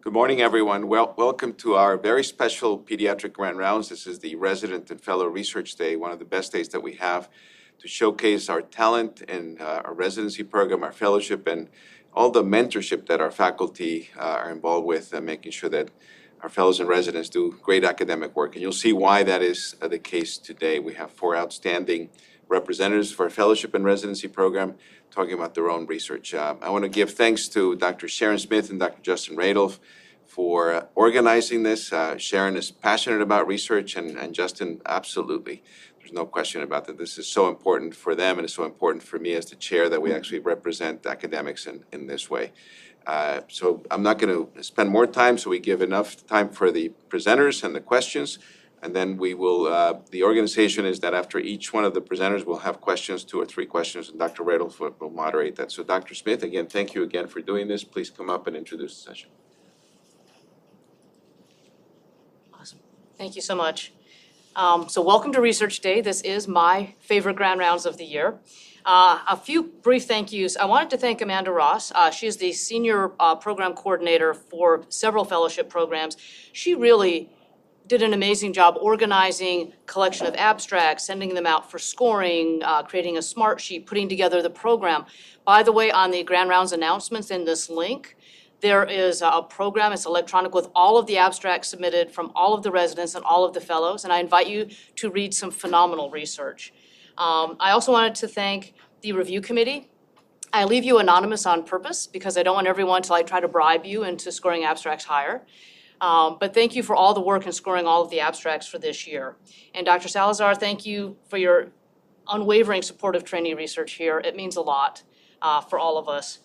Good morning, everyone. Welcome to our very special pediatric Grand Rounds. This is the Resident and Fellow Research Day, one of the best days that we have to showcase our talent in uh, our residency program, our fellowship, and all the mentorship that our faculty uh, are involved with, uh, making sure that our fellows and residents do great academic work. And you'll see why that is the case today. We have four outstanding representatives for our fellowship and residency program talking about their own research. I wanna give thanks to Dr. Sharon Smith and Dr. Justin Radolf for organizing this. Sharon is passionate about research, and and Justin, absolutely. There's no question about that. This is so important for them, and it's so important for me as the chair that we actually represent academics in this way. Uh, so I'm not gonna spend more time, so we give enough time for the presenters and the questions, and then we will. Uh, the organization is that after each one of the presenters, we'll have questions, two or three questions, and Dr. Radolf will moderate that. So Dr. Smith, again, thank you again for doing this. Please come up and introduce the session. Awesome. Thank you so much. Um, so welcome to Research Day. This is my favorite Grand Rounds of the year. Uh, a few brief thank yous. I wanted to thank Amanda Ross. Uh, she is the Senior Program Coordinator for several fellowship programs. She really did an amazing job organizing collection of abstracts, sending them out for scoring, uh, creating a smart sheet, putting together the program. By the way, on the Grand Rounds announcements in this link, there is a program, it's electronic, with all of the abstracts submitted from all of the residents and all of the fellows, and I invite you to read some phenomenal research. Um, I also wanted to thank the review committee. I leave you anonymous on purpose because I don't want everyone to, like, try to bribe you into scoring abstracts higher. Thank you for all the work in scoring all of the abstracts for this year. And Dr. Salazar, thank you for your unwavering support of trainee research here. It means a lot for all of us.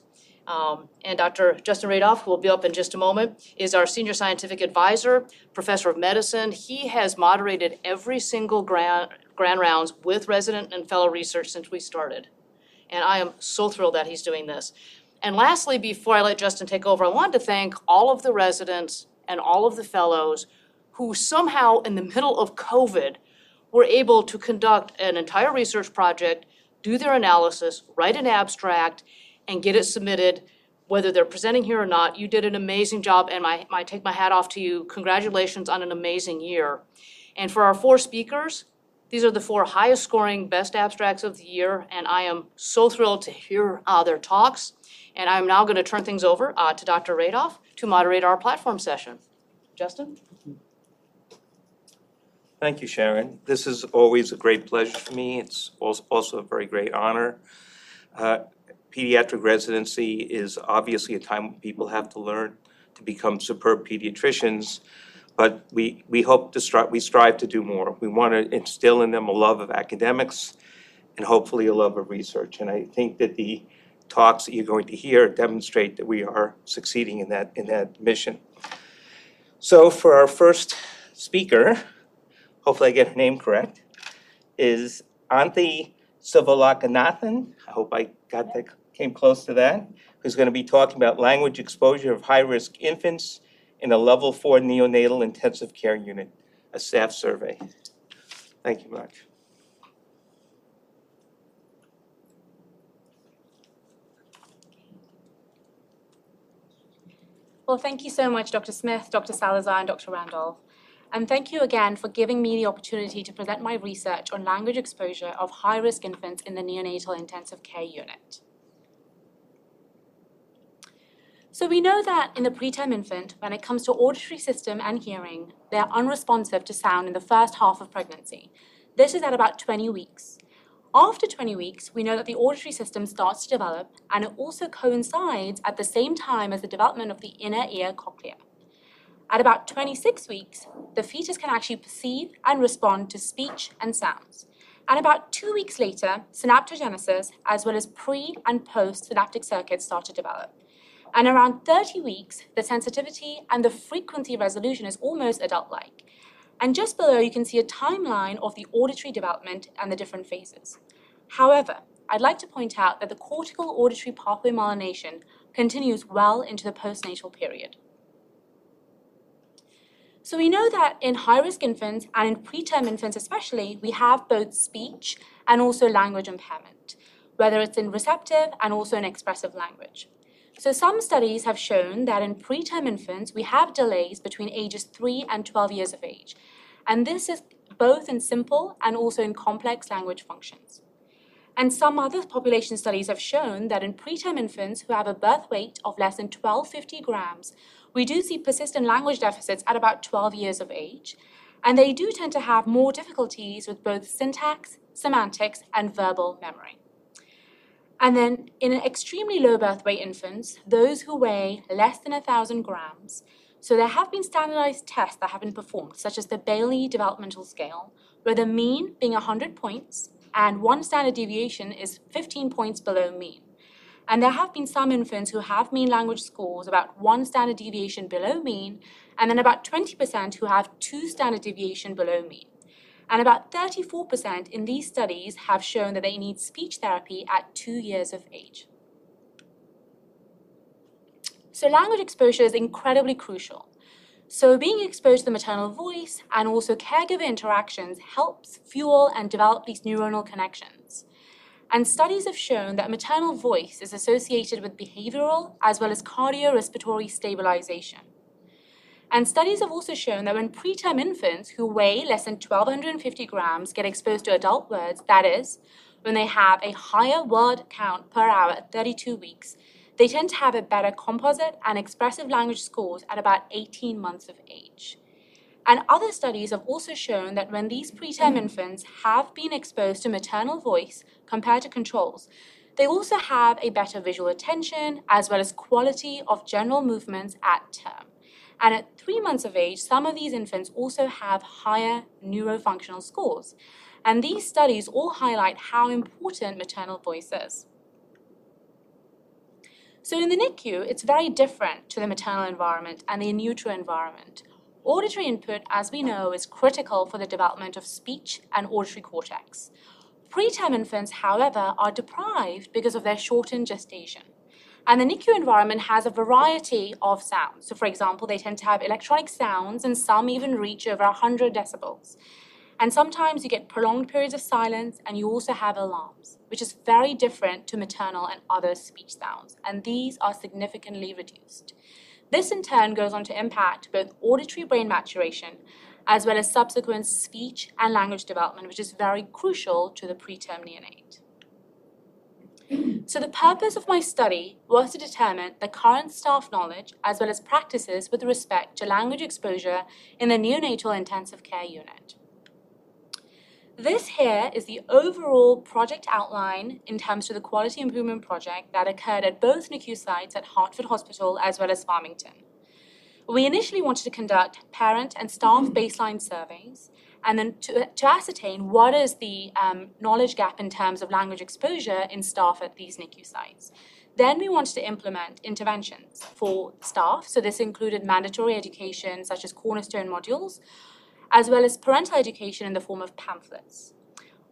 Um, and Dr. Justin Radolf, who will be up in just a moment, is our Senior Scientific Advisor, Professor of Medicine. He has moderated every single grand, Grand Rounds with resident and fellow research since we started, and I am so thrilled that he's doing this. And lastly, before I let Justin take over, I wanted to thank all of the residents and all of the fellows who somehow, in the middle of COVID, were able to conduct an entire research project, do their analysis, write an abstract, and get it submitted, whether they're presenting here or not. You did an amazing job, and I take my hat off to you. Congratulations on an amazing year. And for our four speakers, these are the four highest scoring best abstracts of the year, and I am so thrilled to hear uh, their talks. I'm now gonna turn things over uh, to Dr. Radolf to moderate our platform session. Justin? Thank you, Sharon. This is always a great pleasure for me. It's also a very great honor. Uh, pediatric residency is obviously a time when people have to learn to become superb pediatricians, but we, we hope to strive, we strive to do more. We wanna instill in them a love of academics and hopefully a love of research, and I think that the talks that you're going to hear demonstrate that we are succeeding in that in that mission. So for our first speaker, hopefully I get her name correct, is Anthi Sivalinganath. I hope I got that, came close to that. Who's gonna be talking about language exposure of high-risk infants in a level four neonatal intensive care unit, a staff survey. Thank you much. Well, thank you so much, Dr. Smith, Dr. Salazar, and Dr. Randolph. And thank you again for giving me the opportunity to present my research on language exposure of high-risk infants in the neonatal intensive care unit. So we know that in the preterm infant, when it comes to auditory system and hearing, they're unresponsive to sound in the first half of pregnancy. This is at about 20 weeks. After 20 weeks, we know that the auditory system starts to develop, and it also coincides at the same time as the development of the inner ear cochlea. At about 26 weeks, the fetus can actually perceive and respond to speech and sounds. And about two weeks later, synaptogenesis, as well as pre- and post-synaptic circuits start to develop. And around 30 weeks, the sensitivity and the frequency resolution is almost adult-like. Just below, you can see a timeline of the auditory development and the different phases. However, I'd like to point out that the cortical auditory pathway myelination continues well into the postnatal period. So we know that in high-risk infants, and in preterm infants especially, we have both speech and also language impairment, whether it's in receptive and also in expressive language. So some studies have shown that in preterm infants, we have delays between ages 3 and 12 years of age. And this is both in simple and also in complex language functions. And some other population studies have shown that in preterm infants who have a birth weight of less than 1250 grams, we do see persistent language deficits at about 12 years of age. And they do tend to have more difficulties with both syntax, semantics, and verbal memory. And then in extremely low birth weight infants, those who weigh less than 1,000 grams, so there have been standardized tests that have been performed, such as the Bayley Developmental Scale, where the mean being 100 points and one standard deviation is 15 points below mean. And there have been some infants who have mean language scores about one standard deviation below mean, and then about 20% who have two standard deviation below mean. And about 34% in these studies have shown that they need speech therapy at two years of age. So language exposure is incredibly crucial. So being exposed to the maternal voice and also caregiver interactions helps fuel and develop these neuronal connections. And studies have shown that maternal voice is associated with behavioral as well as cardiorespiratory stabilization. And studies have also shown that when preterm infants who weigh less than 1250 grams get exposed to adult words, that is, when they have a higher word count per hour at 32 weeks, they tend to have a better composite and expressive language scores at about 18 months of age. And other studies have also shown that when these preterm infants have been exposed to maternal voice compared to controls, they also have a better visual attention as well as quality of general movements at term. And at three months of age, some of these infants also have higher neurofunctional scores. And these studies all highlight how important maternal voice is. So in the NICU, it's very different to the maternal environment and the in utero environment. Auditory input, as we know, is critical for the development of speech and auditory cortex. Preterm infants, however, are deprived because of their shortened gestation. And the NICU environment has a variety of sounds. So, for example, they tend to have electronic sounds, and some even reach over 100 decibels. And sometimes you get prolonged periods of silence, and you also have alarms, which is very different to maternal and other speech sounds. And these are significantly reduced. This in turn goes on to impact both auditory brain maturation as well as subsequent speech and language development, which is very crucial to the preterm neonate. So the purpose of my study was to determine the current staff knowledge as well as practices with respect to language exposure in the neonatal intensive care unit. This here is the overall project outline in terms of the quality improvement project that occurred at both NICU sites at Hartford Hospital as well as Farmington. We initially wanted to conduct parent and staff baseline surveys and then to, to ascertain what is the um, knowledge gap in terms of language exposure in staff at these NICU sites. Then we wanted to implement interventions for staff. So this included mandatory education such as cornerstone modules, as well as parental education in the form of pamphlets.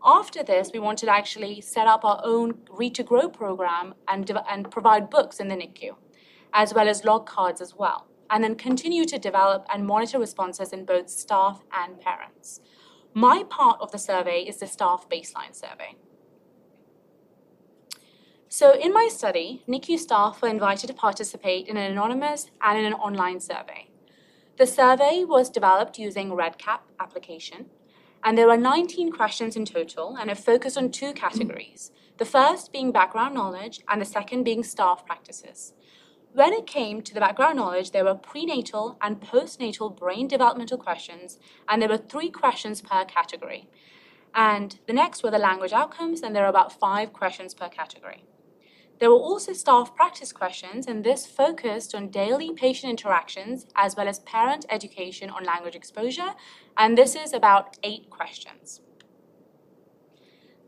After this, we wanted to actually set up our own Read to Grow program and, and provide books in the NICU, as well as log cards as well, and then continue to develop and monitor responses in both staff and parents. My part of the survey is the staff baseline survey. So in my study, NICU staff were invited to participate in an anonymous and in an online survey. The survey was developed using REDCap application, and there were 19 questions in total, and it focused on two categories. The first being background knowledge, and the second being staff practices. When it came to the background knowledge, there were prenatal and postnatal brain developmental questions, and there were three questions per category. And the next were the language outcomes, and there are about five questions per category. There were also staff practice questions, and this focused on daily patient interactions as well as parent education on language exposure, and this is about eight questions.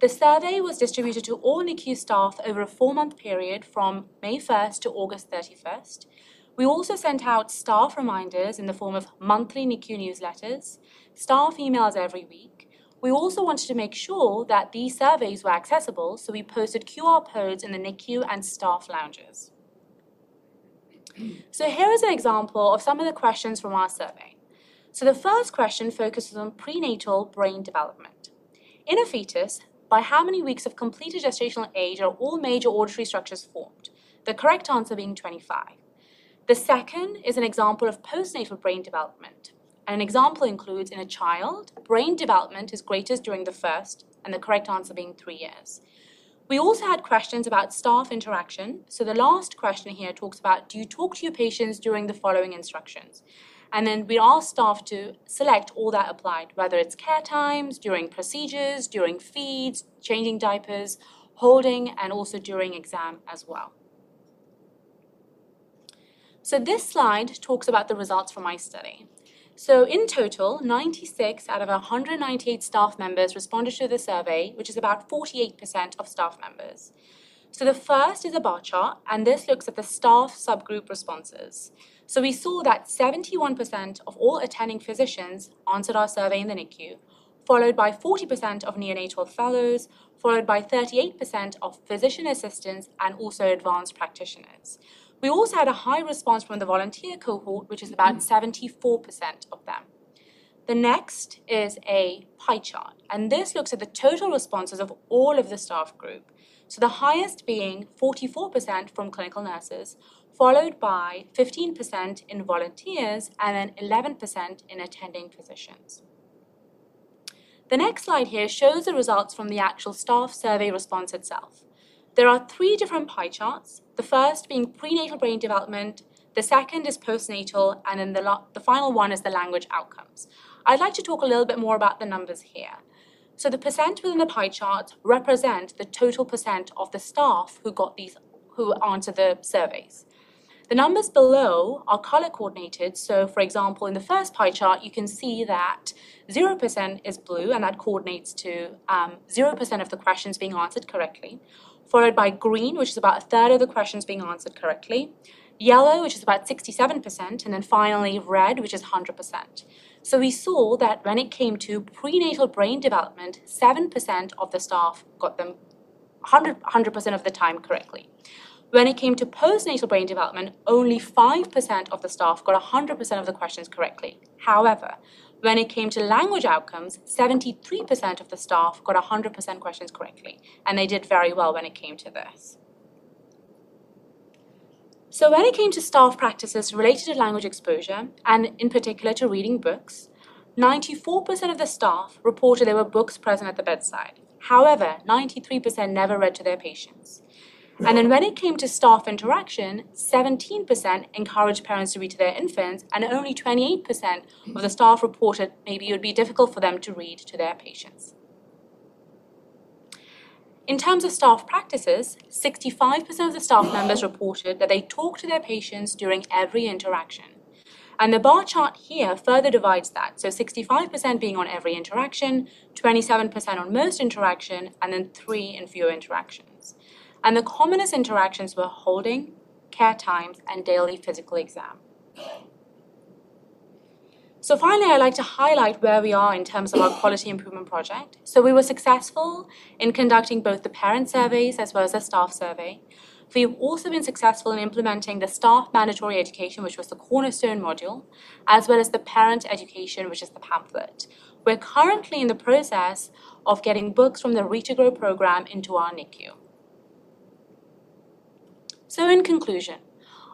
The survey was distributed to all NICU staff over a four month period from May 1st to August 31st. We also sent out staff reminders in the form of monthly NICU newsletters, staff emails every week, we also wanted to make sure that these surveys were accessible, so we posted QR codes in the NICU and staff lounges. So here is an example of some of the questions from our survey. So the first question focuses on prenatal brain development. In a fetus, by how many weeks of completed gestational age are all major auditory structures formed? the correct answer being 25. The second is an example of postnatal brain development. And An example includes in a child, brain development is greatest during the first, and the correct answer being three years. We also had questions about staff interaction. So the last question here talks about do you talk to your patients during the following instructions? And then we asked staff to select all that applied, whether it's care times, during procedures, during feeds, changing diapers, holding, and also during exam as well. So this slide talks about the results from my study. So in total, 96 out of 198 staff members responded to the survey, which is about 48% of staff members. So the first is a bar chart, and this looks at the staff subgroup responses. So we saw that 71% of all attending physicians answered our survey in the NICU, followed by 40% of neonatal fellows, followed by 38% of physician assistants, and also advanced practitioners. We also had a high response from the volunteer cohort, which is about 74% of them. The next is a pie chart, and this looks at the total responses of all of the staff group. So the highest being 44% from clinical nurses, followed by 15% in volunteers, and then 11% in attending physicians. The next slide here shows the results from the actual staff survey response itself. There are three different pie charts, the first being prenatal brain development, the second is postnatal, and then the, the final one is the language outcomes. I'd like to talk a little bit more about the numbers here. So the percent within the pie chart represent the total percent of the staff who got these who answered the surveys. The numbers below are color coordinated. So, for example, in the first pie chart, you can see that 0% is blue, and that coordinates to um, 0% of the questions being answered correctly followed by green, which is about a third of the questions being answered correctly, yellow, which is about 67%, and then finally red, which is 100%. So we saw that when it came to prenatal brain development, 7% of the staff got them 100, 100% of the time correctly. When it came to postnatal brain development, only 5% of the staff got 100% of the questions correctly. However, when it came to language outcomes, 73% of the staff got 100% questions correctly, and they did very well when it came to this. So, when it came to staff practices related to language exposure, and in particular to reading books, 94% of the staff reported there were books present at the bedside. However, 93% never read to their patients. And then when it came to staff interaction, 17% encouraged parents to read to their infants, and only 28% of the staff reported maybe it would be difficult for them to read to their patients. In terms of staff practices, 65% of the staff members reported that they talk to their patients during every interaction. And the bar chart here further divides that. So 65% being on every interaction, 27% on most interaction, and then 3 in fewer interactions and the commonest interactions were holding, care times, and daily physical exam. So finally, I'd like to highlight where we are in terms of our quality improvement project. So we were successful in conducting both the parent surveys as well as the staff survey. We've also been successful in implementing the staff mandatory education, which was the cornerstone module, as well as the parent education, which is the pamphlet. We're currently in the process of getting books from the Read to Grow program into our NICU. So, in conclusion,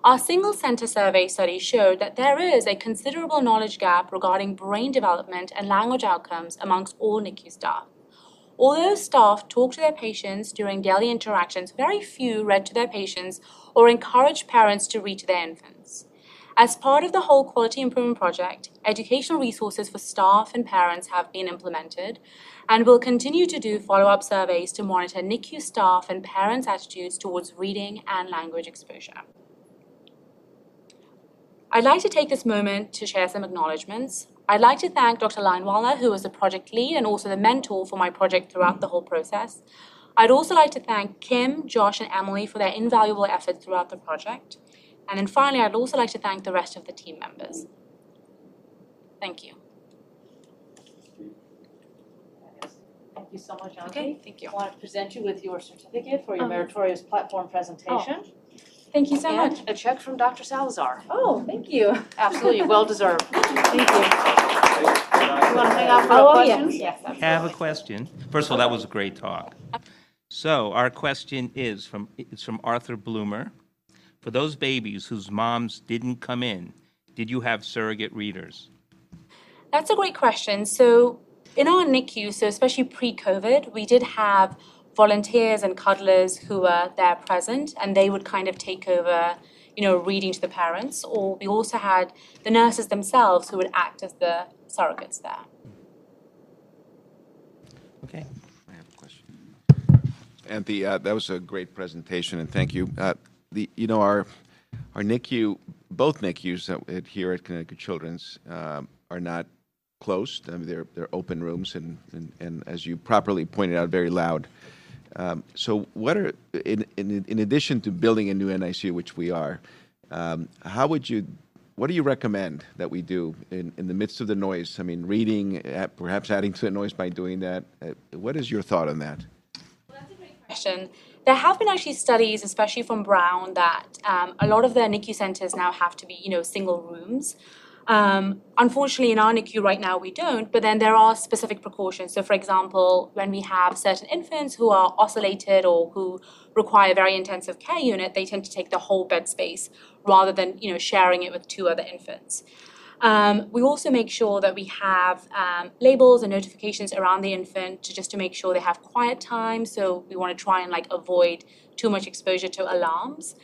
our single center survey study showed that there is a considerable knowledge gap regarding brain development and language outcomes amongst all NICU staff. Although staff talk to their patients during daily interactions, very few read to their patients or encourage parents to read to their infants. As part of the whole quality improvement project, educational resources for staff and parents have been implemented, and will continue to do follow-up surveys to monitor NICU staff and parents' attitudes towards reading and language exposure. I'd like to take this moment to share some acknowledgements. I'd like to thank Dr. Leinwaller, who was the project lead and also the mentor for my project throughout the whole process. I'd also like to thank Kim, Josh, and Emily for their invaluable efforts throughout the project. And then finally, I'd also like to thank the rest of the team members. Thank you. Thank you so much, Anjali. Okay, thank you. I want to present you with your certificate for your um, meritorious platform presentation. Oh. Thank you so And much. a check from Dr. Salazar. Oh, thank you. Absolutely, well deserved. Thank you. You want to hang out for oh, the Oh, questions? yes, I have a question. First of all, that was a great talk. So our question is from, it's from Arthur Bloomer. For those babies whose moms didn't come in, did you have surrogate readers? That's a great question. So in our NICU, so especially pre-COVID, we did have volunteers and cuddlers who were there present, and they would kind of take over, you know, reading to the parents. Or we also had the nurses themselves who would act as the surrogates there. Okay. I have a question. Anthony, uh, that was a great presentation, and thank you. Uh, the, you know, our, our NICU, both NICUs that here at Connecticut Children's um, are not closed. I mean, they're, they're open rooms, and, and, and as you properly pointed out, very loud. Um, so, what are in, in, in addition to building a new NICU, which we are, um, how would you, what do you recommend that we do in, in the midst of the noise? I mean, reading, uh, perhaps adding to the noise by doing that. Uh, what is your thought on that? That's a great question. There have been actually studies, especially from Brown, that um, a lot of the NICU centers now have to be, you know, single rooms. Um, unfortunately, in our NICU right now, we don't, but then there are specific precautions. So, for example, when we have certain infants who are oscillated or who require very intensive care unit, they tend to take the whole bed space rather than, you know, sharing it with two other infants. Um, we also make sure that we have um, labels and notifications around the infant to just to make sure they have quiet time. So we want to try and like avoid too much exposure to alarms.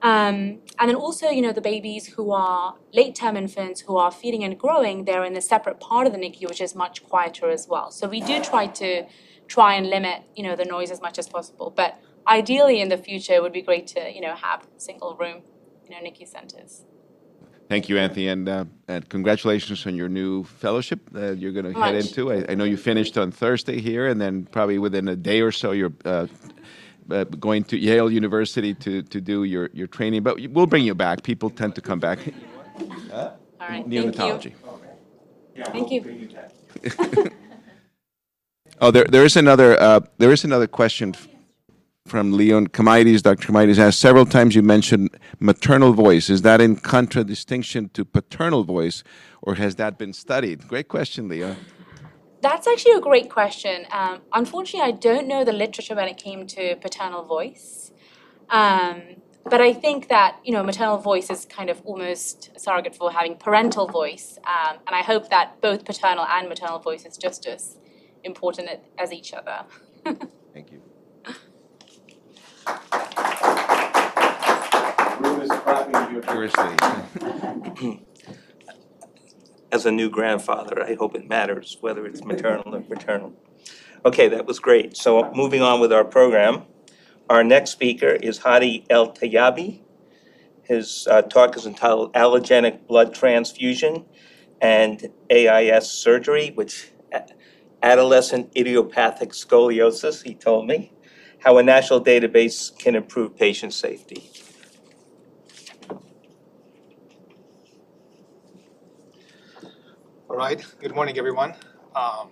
Um, and then also, you know, the babies who are late term infants who are feeding and growing, they're in a separate part of the NICU, which is much quieter as well. So we do try to try and limit, you know, the noise as much as possible. But ideally, in the future, it would be great to, you know, have single room, you know, NICU centers. Thank you, Anthony, and, uh, and congratulations on your new fellowship that you're going to head into. I, I know you finished on Thursday here, and then probably within a day or so, you're uh, uh, going to Yale University to, to do your, your training. But we'll bring you back. People tend to come back. All right. Neonatology. Thank you. Thank you. Oh, there, there is another, uh, there is another question from Leon Kamaitis. Dr. Kamaitis asked several times you mentioned maternal voice. Is that in contradistinction to paternal voice, or has that been studied? Great question, Leon. That's actually a great question. Um, unfortunately, I don't know the literature when it came to paternal voice. Um, but I think that, you know, maternal voice is kind of almost a surrogate for having parental voice. Um, and I hope that both paternal and maternal voice is just as important as each other. Thank you. Seriously. As a new grandfather, I hope it matters whether it's maternal or paternal. Okay, that was great. So moving on with our program, our next speaker is Hadi El Tayabi. His uh, talk is entitled Allogenic Blood Transfusion and AIS Surgery, which adolescent idiopathic scoliosis, he told me, how a national database can improve patient safety. All right, good morning, everyone. Um,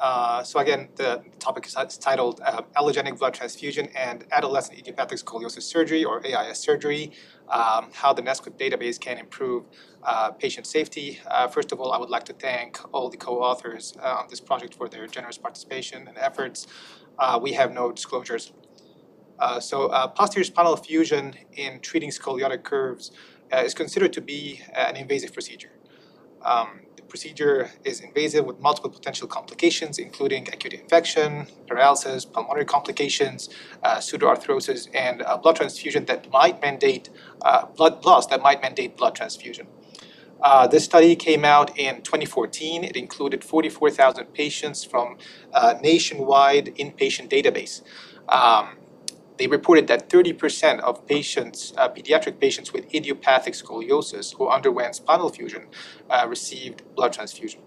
uh, So again, the topic is titled uh, Allogenic Blood Transfusion and Adolescent Idiopathic Scoliosis Surgery, or AIS surgery, um, how the NSQIP database can improve uh, patient safety. Uh, First of all, I would like to thank all the co-authors uh, on this project for their generous participation and efforts. Uh, We have no disclosures. So posterior spinal fusion in treating scoliotic curves is considered to be an invasive procedure. Um, procedure is invasive with multiple potential complications, including acute infection, paralysis, pulmonary complications, uh, pseudoarthrosis, and uh, blood transfusion that might mandate uh, blood loss that might mandate blood transfusion. Uh, this study came out in 2014. It included 44,000 patients from a nationwide inpatient database. Um, they reported that 30% of patients, uh, pediatric patients with idiopathic scoliosis who underwent spinal fusion, uh, received blood transfusion.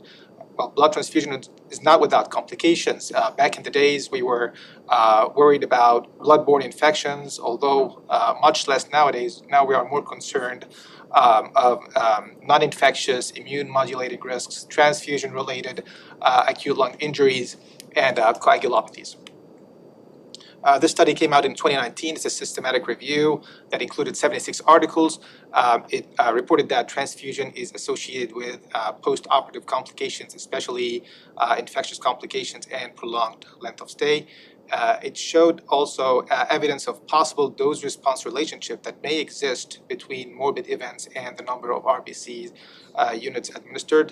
Well, blood transfusion is- not without complications. Uh, back in the days, we were uh, worried about bloodborne infections, although uh, much less nowadays. Now we are more concerned um, of um, non-infectious, immune-modulating risks, transfusion-related uh, acute lung injuries, and coagulopathies. Uh, this study came out in 2019. It's a systematic review that included 76 articles. Um, it uh, reported that transfusion is associated with uh, post-operative complications, especially uh, infectious complications and prolonged length of stay. uh, it showed also uh, evidence of possible dose-response relationship that may exist between morbid events and the number of RBC units administered.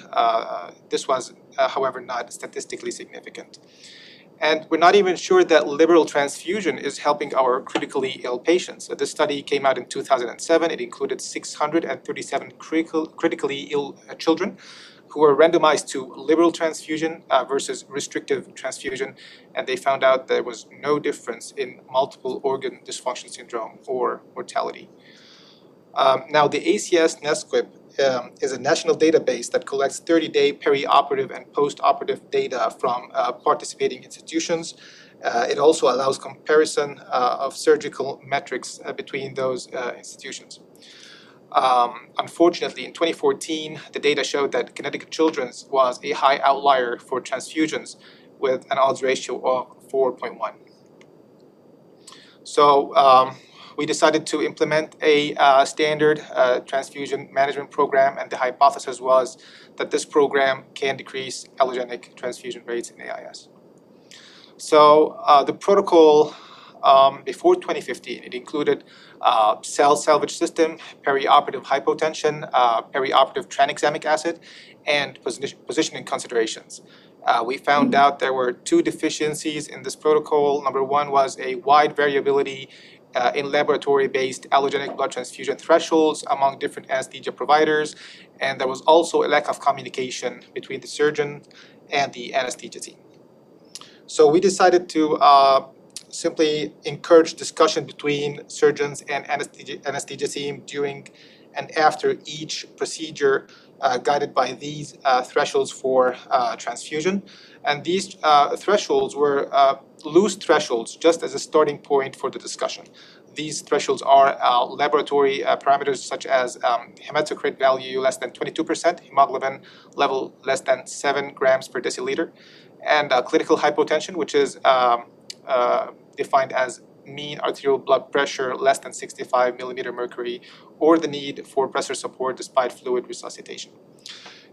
This was, however, not statistically significant. And we're not even sure that liberal transfusion is helping our critically ill patients. So this study came out in 2007. It included 637 critical, critically ill uh, children who were randomized to liberal transfusion uh, versus restrictive transfusion, and they found out there was no difference in multiple organ dysfunction syndrome or mortality. Um, now, the ACS NSQIP um, is a national database that collects 30-day perioperative and post-operative data from uh, participating institutions. Uh, it also allows comparison uh, of surgical metrics uh, between those uh, institutions. Um, unfortunately, in 2014, the data showed that Connecticut Children's was a high outlier for transfusions with an odds ratio of 4.1. So um, we decided to implement a uh, standard uh, transfusion management program, and the hypothesis was that this program can decrease allogenic transfusion rates in AIS. So uh, the protocol um, before 2015, it included uh, cell salvage system, perioperative hypotension, uh, perioperative tranexamic acid, and position, positioning considerations. Uh, we found out there were two deficiencies in this protocol. Number one was a wide variability uh, in laboratory-based allogenic blood transfusion thresholds among different anesthesia providers, and there was also a lack of communication between the surgeon and the anesthesia team. So we decided to uh, simply encourage discussion between surgeons and anesthesia, anesthesia team during and after each procedure uh, guided by these uh, thresholds for uh, transfusion. And these uh, thresholds were uh, loose thresholds just as a starting point for the discussion. These thresholds are uh, laboratory parameters such as um, hematocrit value less than 22%, hemoglobin level less than 7 grams per deciliter, and clinical hypotension, which is um, defined as mean arterial blood pressure less than 65 millimeter mercury or the need for pressor support despite fluid resuscitation.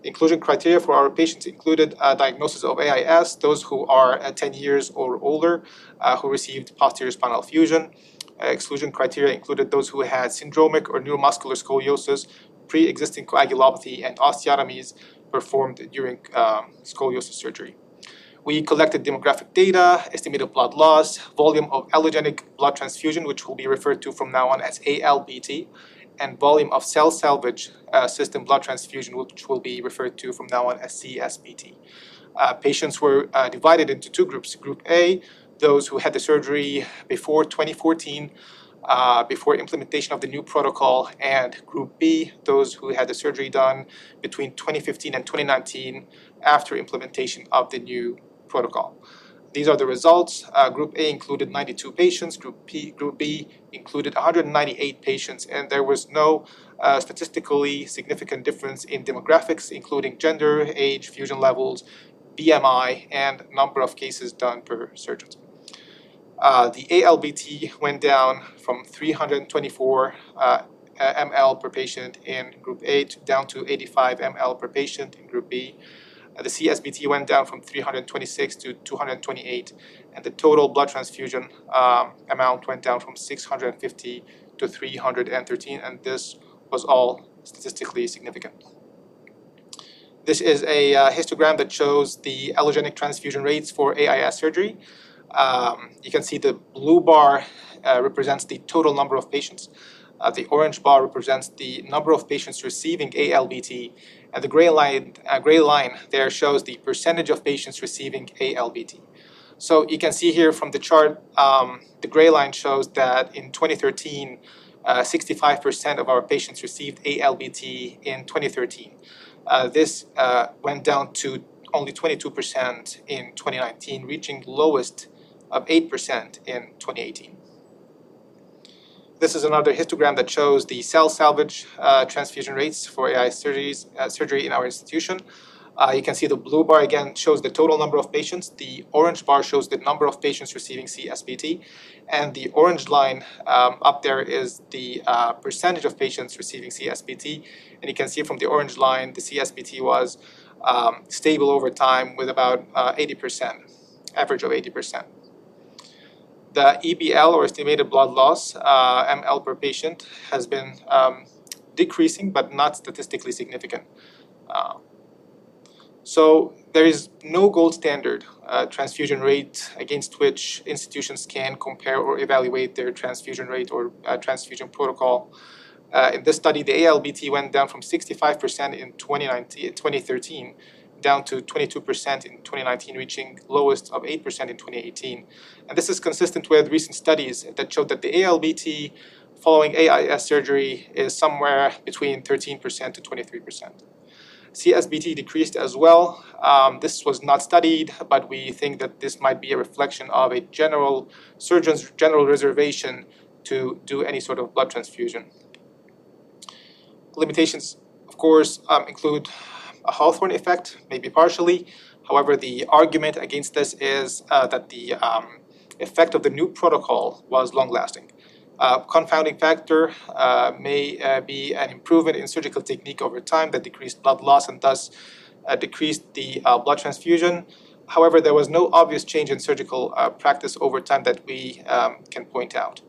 Inclusion criteria for our patients included a diagnosis of AIS, those who are uh, 10 years or older, uh, who received posterior spinal fusion. Uh, exclusion criteria included those who had syndromic or neuromuscular scoliosis, pre-existing coagulopathy, and osteotomies performed during um, scoliosis surgery. We collected demographic data, estimated blood loss, volume of allogenic blood transfusion, which will be referred to from now on as ALBT, and volume of cell salvage uh, system blood transfusion, which will be referred to from now on as CSBT. Uh, patients were uh, divided into two groups. Group A, those who had the surgery before 2014, uh, before implementation of the new protocol, and Group B, those who had the surgery done between 2015 and 2019 after implementation of the new protocol. These are the results. Uh, group A included 92 patients. Group P, Group B included 198 patients, and there was no uh, statistically significant difference in demographics, including gender, age, fusion levels, BMI, and number of cases done per surgeon. Uh, the ALBT went down from 324 uh, ml per patient in Group A to down to 85 ml per patient in Group B. The CSBT went down from 326 to 228, and the total blood transfusion um, amount went down from 650 to 313, and this was all statistically significant. This is a uh, histogram that shows the allogenic transfusion rates for AIS surgery. Um, you can see the blue bar uh, represents the total number of patients. Uh, the orange bar represents the number of patients receiving ALBT, the gray line, uh, gray line there shows the percentage of patients receiving ALBT. So you can see here from the chart, um, the gray line shows that in 2013, uh, 65% of our patients received ALBT in 2013. Uh, this uh, went down to only 22% in 2019, reaching lowest of 8% in 2018. This is another histogram that shows the cell salvage uh, transfusion rates for AI surgeries, uh, surgery in our institution. Uh, you can see the blue bar again shows the total number of patients. The orange bar shows the number of patients receiving CSBT. And the orange line um, up there is the uh, percentage of patients receiving CSBT. And you can see from the orange line, the CSBT was um, stable over time with about uh, 80%, average of 80%. The EBL or estimated blood loss, uh, ml per patient, has been um, decreasing but not statistically significant. Uh, so there is no gold standard uh, transfusion rate against which institutions can compare or evaluate their transfusion rate or uh, transfusion protocol. Uh, in this study, the ALBT went down from 65% in 2019, 2013 down to 22% in 2019, reaching lowest of 8% in 2018. And this is consistent with recent studies that showed that the ALBT following AIS surgery is somewhere between 13% to 23%. CSBT decreased as well. Um, this was not studied, but we think that this might be a reflection of a general surgeon's general reservation to do any sort of blood transfusion. Limitations, of course, um, include a Hawthorne effect, maybe partially. However, the argument against this is uh, that the um, effect of the new protocol was long lasting. Uh, confounding factor uh, may uh, be an improvement in surgical technique over time that decreased blood loss and thus uh, decreased the uh, blood transfusion. However, there was no obvious change in surgical practice over time that we um, can point out.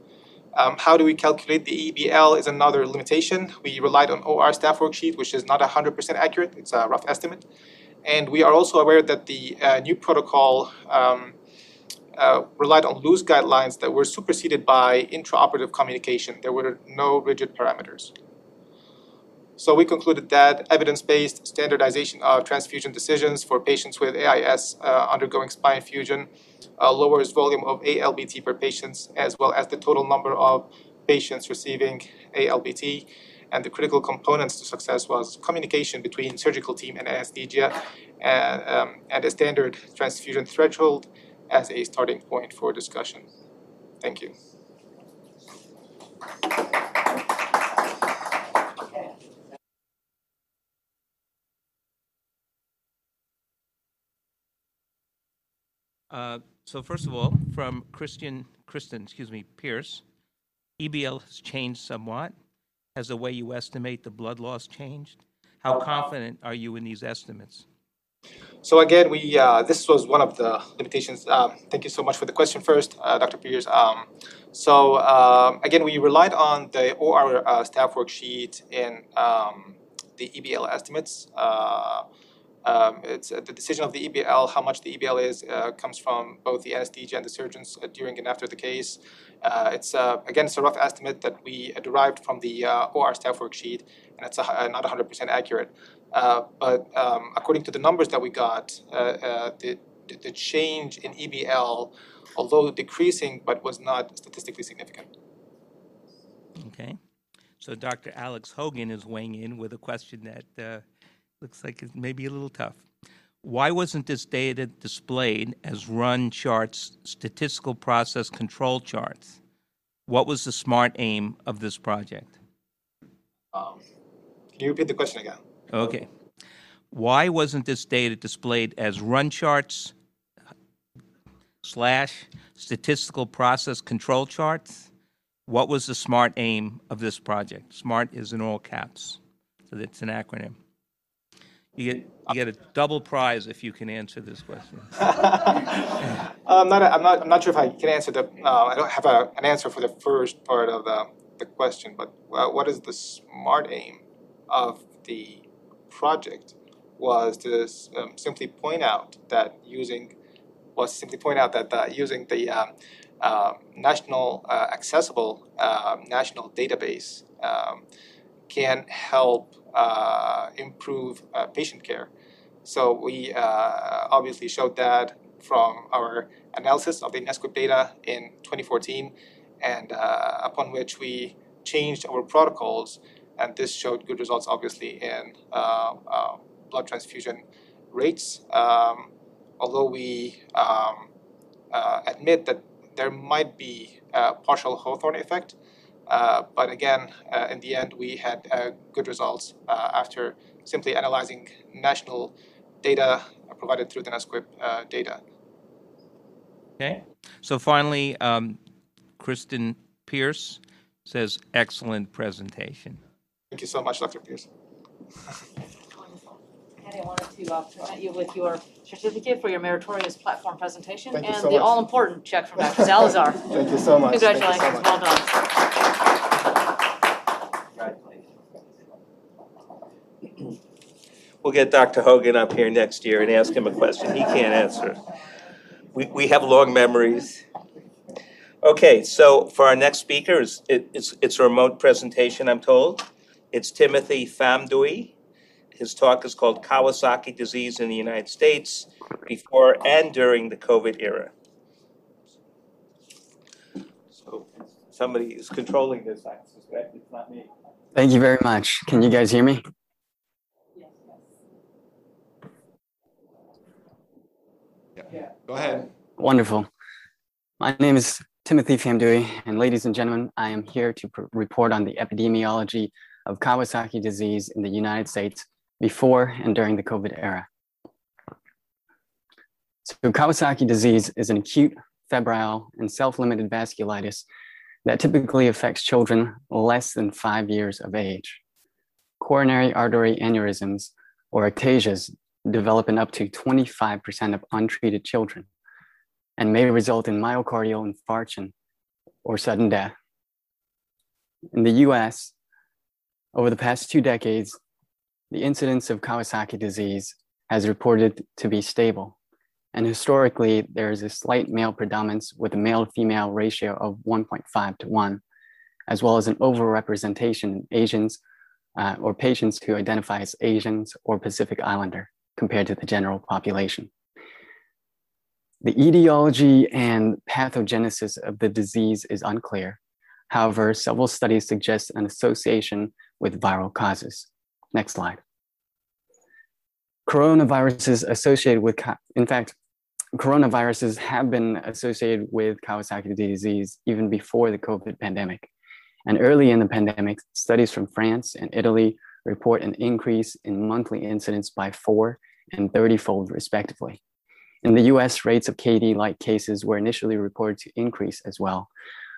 Um, how do we calculate the EBL is another limitation. We relied on OR staff worksheet, which is not 100% accurate. It's a rough estimate. And we are also aware that the uh, new protocol um, uh, relied on loose guidelines that were superseded by intraoperative communication. There were no rigid parameters. So we concluded that evidence-based standardization of transfusion decisions for patients with AIS uh, undergoing spine fusion uh, lowers volume of ALBT per patients as well as the total number of patients receiving ALBT. And the critical components to success was communication between surgical team and anesthesia and, um, and a standard transfusion threshold as a starting point for discussion. Thank you. Uh, So first of all, from Christian, Kristen, excuse me, Pierce, EBL has changed somewhat. Has the way you estimate the blood loss changed? How confident are you in these estimates? So again, we uh, this was one of the limitations. Um, thank you so much for the question first, uh, Dr. Pierce. Um, so um, again, we relied on the OR uh, staff worksheet and um, the EBL estimates. Um, it's uh, the decision of the EBL, how much the EBL is, uh, comes from both the anesthesia and the surgeons uh, during and after the case. Uh, it's uh, again, it's a rough estimate that we derived from the uh, OR staff worksheet, and it's a, not 100% accurate. But um, according to the numbers that we got, the, the change in EBL, although decreasing, but was not statistically significant. Okay. So Dr. Alex Hogan is weighing in with a question that looks like it may be a little tough. Why wasn't this data displayed as run charts, statistical process control charts? What was the smart aim of this project? Um, can you repeat the question again? Okay. Why wasn't this data displayed as run charts slash statistical process control charts? What was the smart aim of this project? SMART is in all caps, so it's an acronym. You get, you get a double prize if you can answer this question. I'm not, I'm not, I'm not sure if I can answer the, uh, I don't have a, an answer for the first part of the, the question, but what is the smart aim of the project was to um, simply point out that using, was simply point out that uh, using the uh, national uh, accessible um national database um, can help improve uh, patient care. So we uh, obviously showed that from our analysis of the NSQIP data in 2014, and uh, upon which we changed our protocols, and this showed good results, obviously, in uh, uh, blood transfusion rates. Um, although we um, uh, admit that there might be a partial Hawthorne effect, uh, but again, uh, in the end, we had uh, good results uh, after simply analyzing national data provided through the NSQIP uh, data. Okay? So finally, um, Kristen Pierce says, excellent presentation. Thank you so much, Dr. Pierce. Manny, I wanted to uh, present you with your certificate for your meritorious platform presentation Thank and so the much. all-important check from Dr. Salazar. Thank you so much. Thank you so Congratulations, much. well done. We'll get Dr. Hogan up here next year and ask him a question he can't answer. We, we have long memories. Okay, so for our next speaker, it's, it's, a remote presentation, I'm told. It's Timothy Famdui. His talk is called Kawasaki Disease in the United States Before and During the COVID Era. So somebody is controlling this, I suspect, it's not me. Thank you very much. Can you guys hear me? Go ahead. Wonderful. My name is Timothy Famdui, and ladies and gentlemen, I am here to report on the epidemiology of Kawasaki disease in the United States before and during the COVID era. So, Kawasaki disease is an acute, febrile, and self limited vasculitis that typically affects children less than five years of age. Coronary artery aneurysms, or ectasias, develop in up to 25% of untreated children and may result in myocardial infarction or sudden death. In the US, over the past two decades, the incidence of Kawasaki disease has reported to be stable. And historically, there is a slight male predominance with a male female ratio of 1.5 to 1, as well as an overrepresentation in Asians uh, or patients who identify as Asians or Pacific Islander compared to the general population. The etiology and pathogenesis of the disease is unclear. However, several studies suggest an association with viral causes. Next slide. Coronaviruses associated with, in fact, coronaviruses have been associated with Kawasaki disease even before the COVID pandemic. And early in the pandemic, studies from France and Italy report an increase in monthly incidence by four and 30 fold, respectively. In the US, rates of KD like cases were initially reported to increase as well.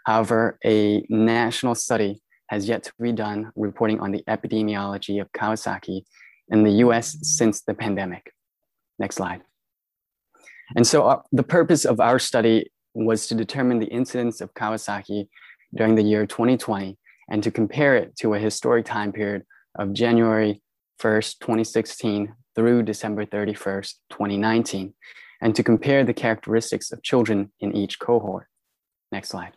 However, a national study has yet to be done reporting on the epidemiology of Kawasaki in the US since the pandemic. Next slide. And so, uh, the purpose of our study was to determine the incidence of Kawasaki during the year 2020 and to compare it to a historic time period of January 1st, 2016 through December 31st, 2019, and to compare the characteristics of children in each cohort. Next slide.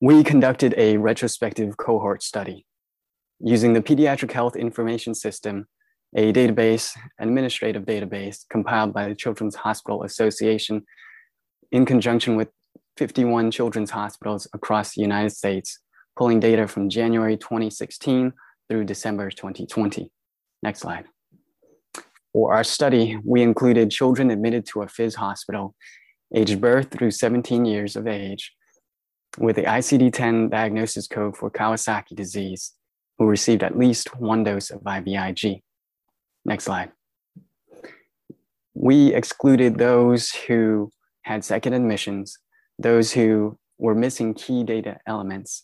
We conducted a retrospective cohort study using the Pediatric Health Information System, a database, administrative database compiled by the Children's Hospital Association in conjunction with 51 children's hospitals across the United States, pulling data from January 2016 through December 2020. Next slide. For our study, we included children admitted to a PHIS hospital, aged birth through 17 years of age, with the ICD 10 diagnosis code for Kawasaki disease, who received at least one dose of IVIG. Next slide. We excluded those who had second admissions, those who were missing key data elements,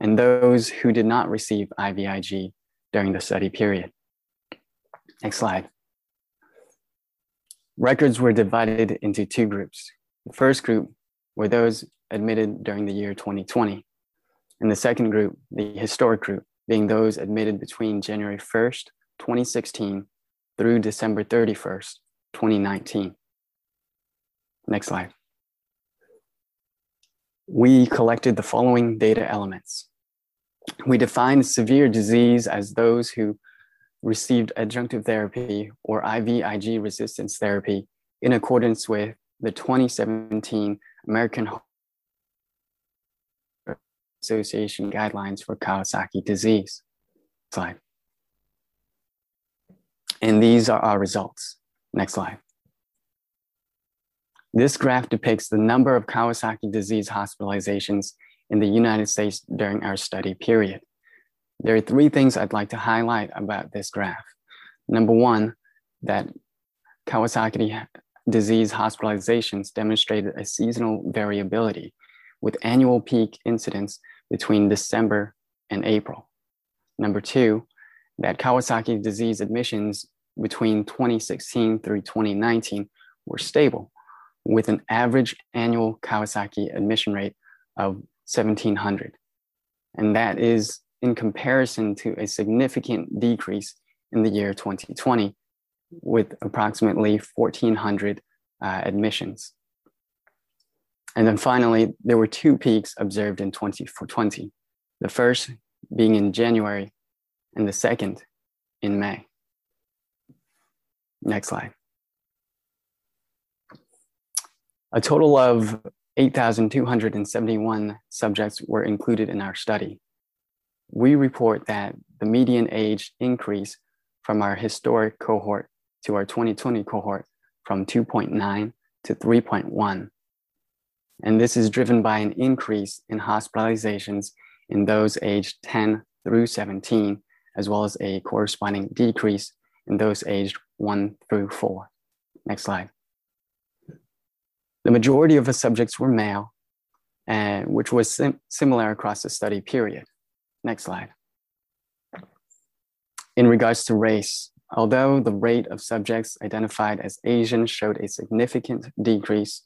and those who did not receive IVIG during the study period. Next slide. Records were divided into two groups. The first group were those admitted during the year 2020, and the second group, the historic group, being those admitted between January 1st, 2016 through December 31st, 2019. Next slide. We collected the following data elements. We defined severe disease as those who received adjunctive therapy or IVIG resistance therapy in accordance with the 2017 American Association guidelines for Kawasaki disease. Slide. And these are our results. Next slide. This graph depicts the number of Kawasaki disease hospitalizations in the United States during our study period. There are three things I'd like to highlight about this graph. Number one, that Kawasaki disease hospitalizations demonstrated a seasonal variability with annual peak incidence between December and April. Number two, that Kawasaki disease admissions between 2016 through 2019 were stable, with an average annual Kawasaki admission rate of 1,700. And that is in comparison to a significant decrease in the year 2020, with approximately 1,400 uh, admissions. And then finally, there were two peaks observed in 2020. The first being in January and the second in May. Next slide. A total of 8,271 subjects were included in our study. We report that the median age increase from our historic cohort to our 2020 cohort from 2.9 to 3.1. And this is driven by an increase in hospitalizations in those aged 10 through 17, as well as a corresponding decrease in those aged 1 through 4. Next slide. The majority of the subjects were male, and which was sim similar across the study period. Next slide. In regards to race, although the rate of subjects identified as Asian showed a significant decrease,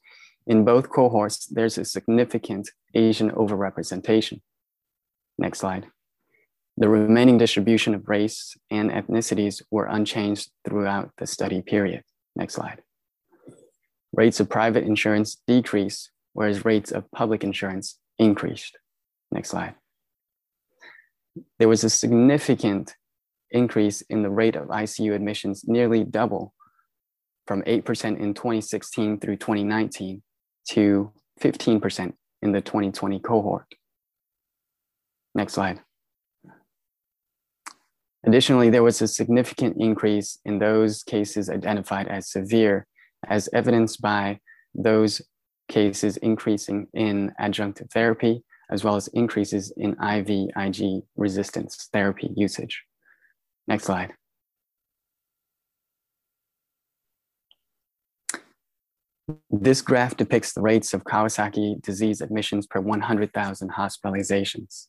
in both cohorts, there's a significant Asian overrepresentation. Next slide. The remaining distribution of race and ethnicities were unchanged throughout the study period. Next slide. Rates of private insurance decreased, whereas rates of public insurance increased. Next slide. There was a significant increase in the rate of ICU admissions, nearly double from 8% in 2016 through 2019 to 15% in the 2020 cohort. Next slide. Additionally, there was a significant increase in those cases identified as severe, as evidenced by those cases increasing in adjunctive therapy, as well as increases in IVIG resistance therapy usage. Next slide. This graph depicts the rates of Kawasaki disease admissions per 100,000 hospitalizations.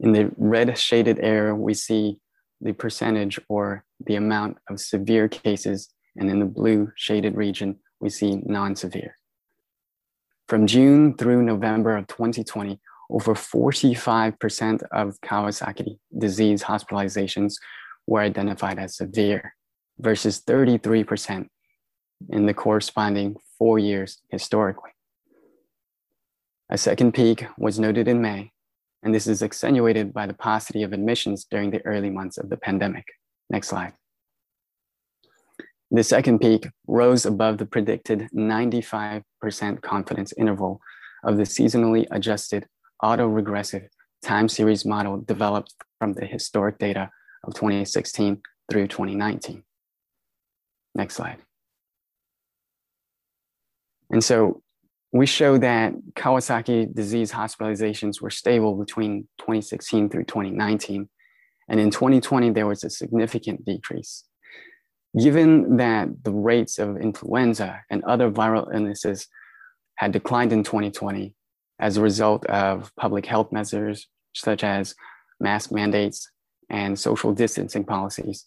In the red shaded area, we see the percentage or the amount of severe cases, and in the blue shaded region, we see non-severe. From June through November of 2020, over 45% of Kawasaki disease hospitalizations were identified as severe versus 33% in the corresponding four years historically. A second peak was noted in May, and this is accentuated by the paucity of admissions during the early months of the pandemic. Next slide. The second peak rose above the predicted 95% confidence interval of the seasonally adjusted autoregressive time series model developed from the historic data of 2016 through 2019. Next slide. And so we show that Kawasaki disease hospitalizations were stable between 2016 through 2019. And in 2020, there was a significant decrease. Given that the rates of influenza and other viral illnesses had declined in 2020 as a result of public health measures such as mask mandates and social distancing policies,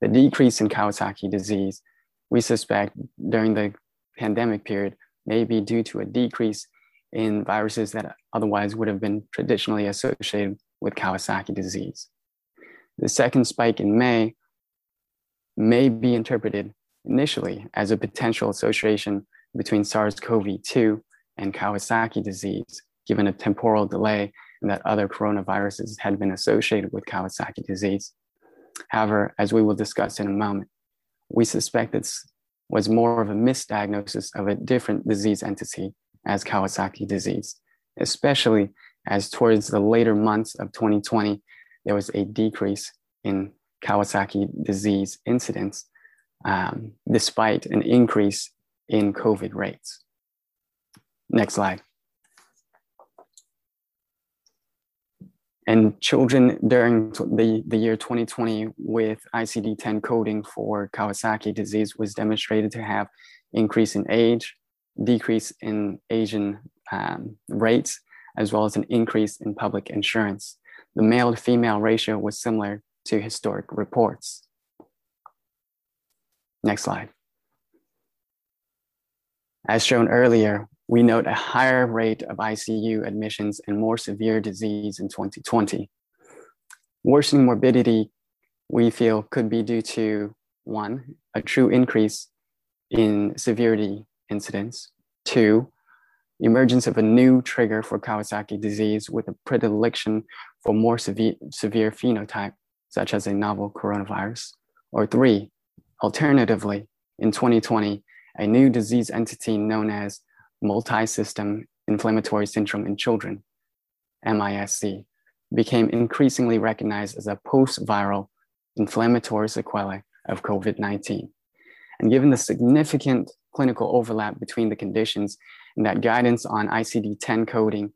the decrease in Kawasaki disease, we suspect during the pandemic period may be due to a decrease in viruses that otherwise would have been traditionally associated with Kawasaki disease. The second spike in May may be interpreted initially as a potential association between SARS-CoV-2 and Kawasaki disease, given a temporal delay and that other coronaviruses had been associated with Kawasaki disease. However, as we will discuss in a moment, we suspect this was more of a misdiagnosis of a different disease entity as Kawasaki disease, especially as towards the later months of 2020, there was a decrease in Kawasaki disease incidence, um, despite an increase in COVID rates. Next slide. And children during the, the year 2020 with ICD-10 coding for Kawasaki disease was demonstrated to have increase in age, decrease in Asian um, rates, as well as an increase in public insurance. the male to female ratio was similar to historic reports. Next slide. As shown earlier, we note a higher rate of ICU admissions and more severe disease in 2020. Worsening morbidity, we feel, could be due to one, a true increase in severity incidence, two, emergence of a new trigger for Kawasaki disease with a predilection for more severe, severe phenotype, such as a novel coronavirus, or three, alternatively, in 2020, a new disease entity known as multi-system inflammatory syndrome in children, MISC, became increasingly recognized as a post-viral inflammatory sequelae of COVID-19. And given the significant clinical overlap between the conditions and that guidance on ICD-10 coding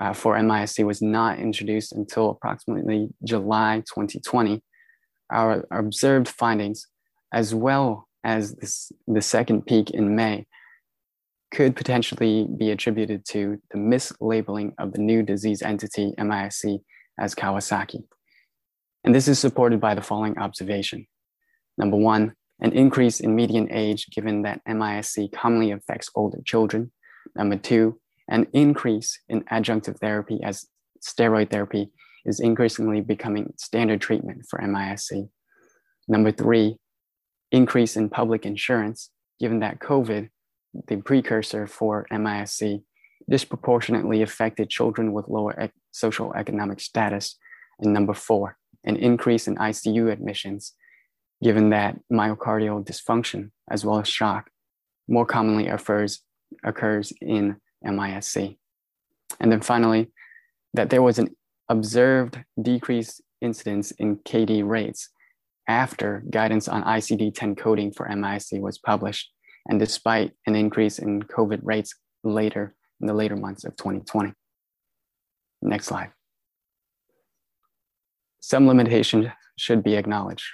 uh, for MISC was not introduced until approximately July 2020, our observed findings, as well as this, the second peak in May, could potentially be attributed to the mislabeling of the new disease entity, MISC, as Kawasaki. And this is supported by the following observation. Number one, an increase in median age given that MISC commonly affects older children. Number two, an increase in adjunctive therapy as steroid therapy is increasingly becoming standard treatment for MISC. Number three, increase in public insurance given that COVID the precursor for MISC, disproportionately affected children with lower ec- social economic status. And number four, an increase in ICU admissions, given that myocardial dysfunction, as well as shock, more commonly occurs, occurs in MISC. And then finally, that there was an observed decreased incidence in KD rates after guidance on ICD 10 coding for MISC was published and despite an increase in COVID rates later in the later months of 2020. Next slide. Some limitation should be acknowledged.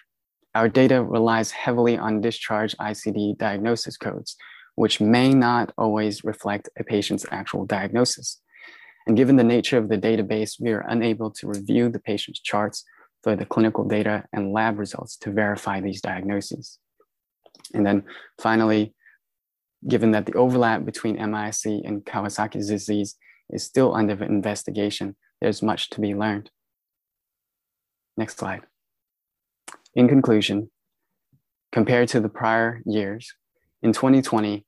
Our data relies heavily on discharge ICD diagnosis codes, which may not always reflect a patient's actual diagnosis. And given the nature of the database, we are unable to review the patient's charts for the clinical data and lab results to verify these diagnoses. And then finally, given that the overlap between MISC and Kawasaki's disease is still under investigation, there's much to be learned. Next slide. In conclusion, compared to the prior years, in 2020,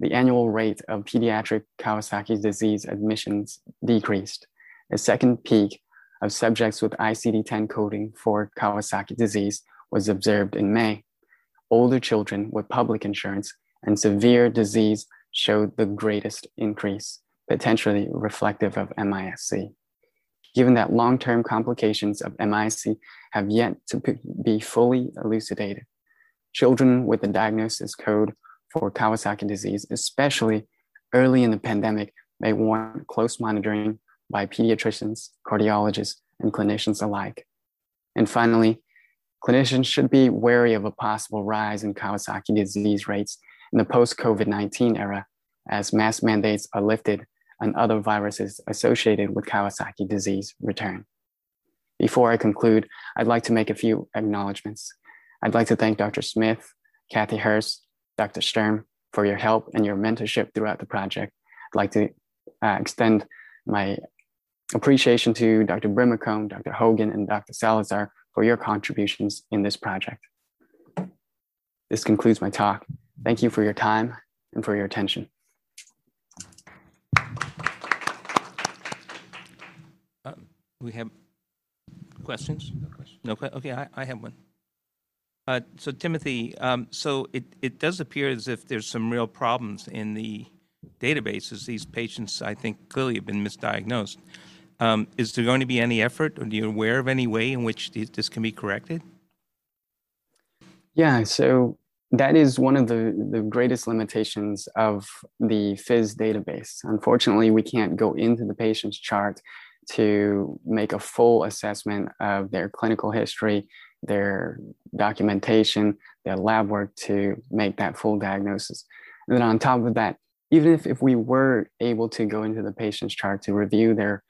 the annual rate of pediatric Kawasaki disease admissions decreased. A second peak of subjects with ICD 10 coding for Kawasaki disease was observed in May. Older children with public insurance and severe disease showed the greatest increase, potentially reflective of MISC. Given that long term complications of MISC have yet to be fully elucidated, children with the diagnosis code for Kawasaki disease, especially early in the pandemic, may warrant close monitoring by pediatricians, cardiologists, and clinicians alike. And finally, clinicians should be wary of a possible rise in Kawasaki disease rates in the post COVID 19 era as mask mandates are lifted and other viruses associated with Kawasaki disease return. Before I conclude, I'd like to make a few acknowledgements. I'd like to thank Dr. Smith, Kathy Hurst, Dr. Stern, for your help and your mentorship throughout the project. I'd like to uh, extend my appreciation to Dr. Brimacombe, Dr. Hogan, and Dr. Salazar for your contributions in this project. This concludes my talk. Thank you for your time and for your attention. Um, we have questions? No questions. question. Okay, I, I have one. Uh, so Timothy, um, so it, it does appear as if there's some real problems in the databases. These patients, I think, clearly have been misdiagnosed. Um, is there going to be any effort, or are you aware of any way in which this can be corrected? Yeah, so that is one of the, the greatest limitations of the PHIS database. Unfortunately, we can't go into the patient's chart to make a full assessment of their clinical history, their documentation, their lab work to make that full diagnosis. And then on top of that, even if, if we were able to go into the patient's chart to review their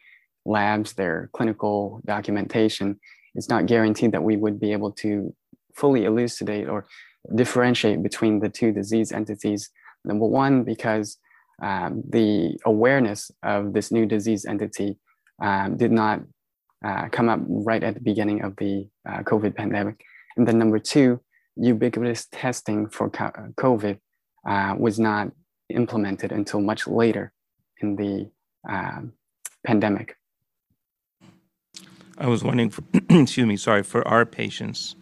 labs, their clinical documentation, it's not guaranteed that we would be able to fully elucidate or differentiate between the two disease entities. Number one, because um, the awareness of this new disease entity um, did not uh, come up right at the beginning of the uh, COVID pandemic. And then number two, ubiquitous testing for COVID uh, was not implemented until much later in the um, pandemic. I was wondering, for, excuse me, sorry, for our patients,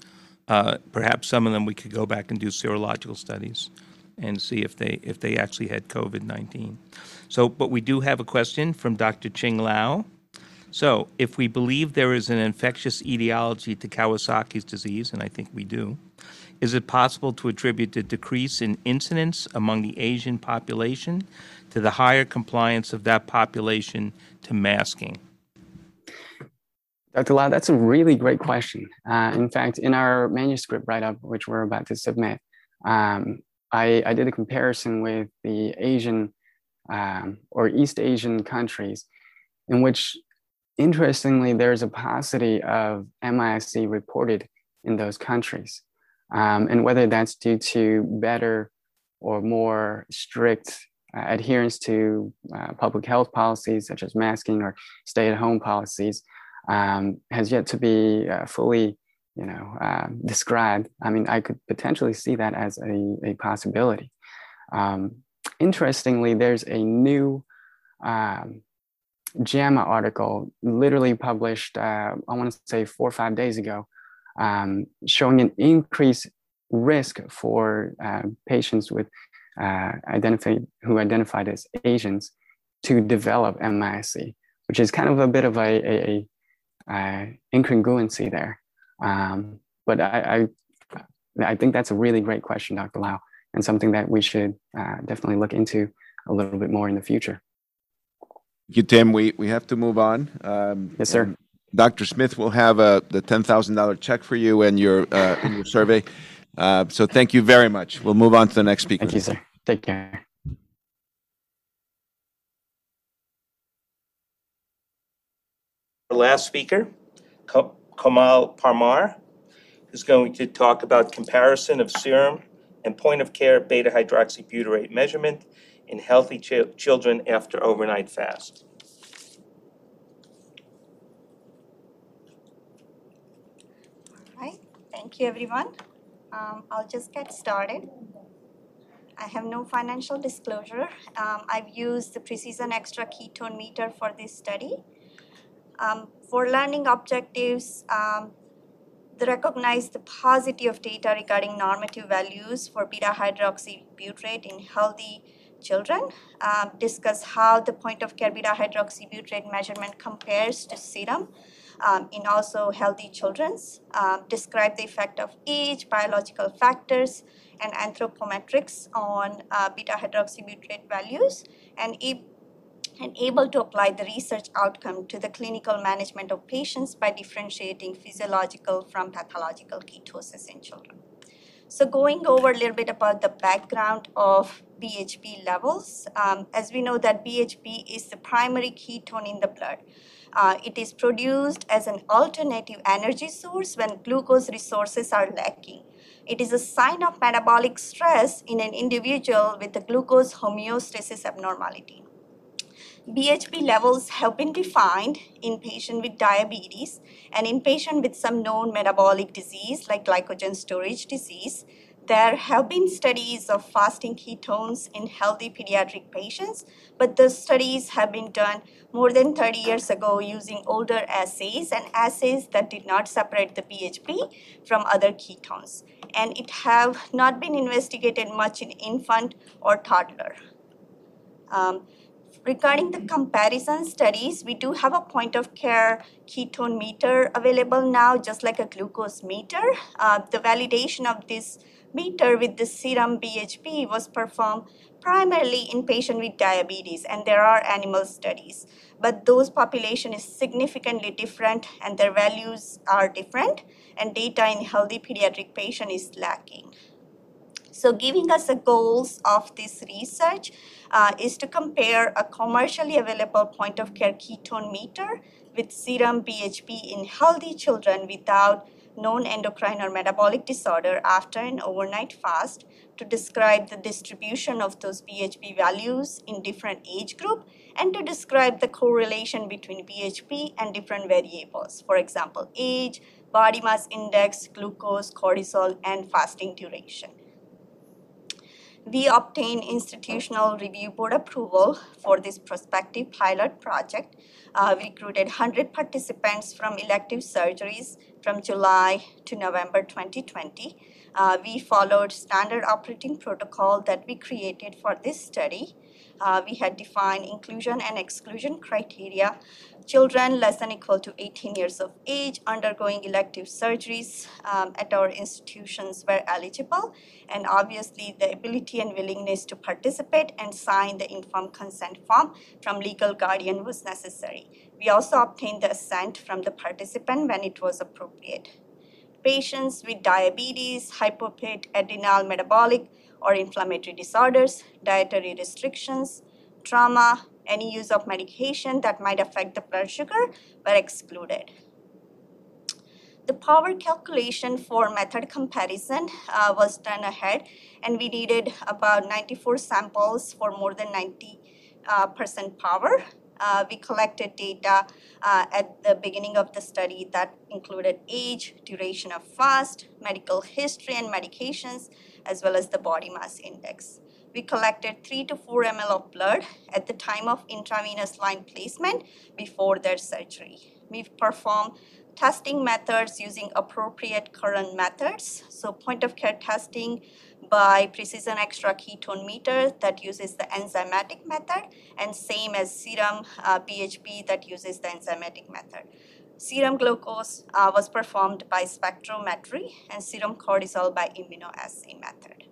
uh, perhaps some of them we could go back and do serological studies and see if they if they actually had COVID nineteen. So, but we do have a question from Dr. Ching Lau. So, if we believe there is an infectious etiology to Kawasaki's disease, and I think we do, is it possible to attribute the decrease in incidence among the Asian population to the higher compliance of that population to masking? Dr. Lau, that's a really great question. Uh, in fact, in our manuscript write up, which we're about to submit, um, I, I, did a comparison with the Asian um, or East Asian countries, in which, interestingly, there's a paucity of MISC reported in those countries. Um, and whether that's due to better or more strict uh, adherence to uh, public health policies such as masking or stay at home policies um, has yet to be uh, fully you know uh, described i mean i could potentially see that as a, a possibility um, interestingly there's a new um, JAMA article literally published uh, i want to say four or five days ago um, showing an increased risk for uh, patients with uh, identified who identified as asians to develop misc which is kind of a bit of a, a, uh, incongruency there. Um, but I, I, I, think that's a really great question, Dr. Lau, and something that we should uh, definitely look into a little bit more in the future. Thank you, Tim. We, we have to move on. Um, yes, sir. Dr. Smith will have a, uh, the $10,000 check for you and your, uh, in your survey. Uh, so thank you very much. We'll move on to the next speaker. Thank you, sir. Take care. Our last speaker, Kamal Parmar, is going to talk about comparison of serum and point-of-care beta-hydroxybutyrate measurement in healthy ch- children after overnight fast. All right, thank you, everyone. Um, I'll just get started. I have no financial disclosure. Um, I've used the Precision Xtra Ketone Meter for this study. Um, for learning objectives, um, they recognize the positive data regarding normative values for beta hydroxybutyrate in healthy children, um, discuss how the point of care beta hydroxybutyrate measurement compares to serum um, in also healthy children's, um, describe the effect of age, biological factors and anthropometrics on uh, beta hydroxybutyrate values, and and able to apply the research outcome to the clinical management of patients by differentiating physiological from pathological ketosis in children. So going over a little bit about the background of BHB levels, um, as we know that BHB is the primary ketone in the blood. Uh, it is produced as an alternative energy source when glucose resources are lacking. It is a sign of metabolic stress in an individual with a glucose homeostasis abnormality. BHB levels have been defined in patient with diabetes and in patient with some known metabolic disease like glycogen storage disease. There have been studies of fasting ketones in healthy pediatric patients, but the studies have been done more than 30 years ago using older assays and assays that did not separate the BHB from other ketones. And it have not been investigated much in infant or toddler. Um, Regarding the comparison studies, we do have a point of care ketone meter available now, just like a glucose meter. Uh, the validation of this meter with the serum BHB was performed primarily in patients with diabetes, and there are animal studies. But those population is significantly different, and their values are different, and data in healthy pediatric patient is lacking. So giving us the goals of this research, uh, is to compare a commercially available point of care ketone meter with serum BHB in healthy children without known endocrine or metabolic disorder after an overnight fast to describe the distribution of those BHB values in different age group and to describe the correlation between BHB and different variables. For example, age, body mass index, glucose, cortisol, and fasting duration. We obtained institutional review board approval for this prospective pilot project. Uh, we recruited 100 participants from elective surgeries from July to November 2020. Uh, we followed standard operating protocol that we created for this study. Uh, we had defined inclusion and exclusion criteria. Children less than equal to 18 years of age undergoing elective surgeries um, at our institutions were eligible, and obviously the ability and willingness to participate and sign the informed consent form from legal guardian was necessary. We also obtained the assent from the participant when it was appropriate. Patients with diabetes, hypopit, adrenal metabolic, or inflammatory disorders, dietary restrictions, trauma, any use of medication that might affect the blood sugar were excluded. The power calculation for method comparison uh, was done ahead, and we needed about 94 samples for more than 90 uh, percent power. Uh, we collected data uh, at the beginning of the study that included age, duration of fast, medical history and medications, as well as the body mass index. We collected 3 to 4 ml of blood at the time of intravenous line placement before their surgery. We performed testing methods using appropriate current methods. So point of care testing by Precision Xtra ketone meter that uses the enzymatic method and same as serum uh, BHB that uses the enzymatic method. Serum glucose uh, was performed by spectrometry and serum cortisol by immunoassay method.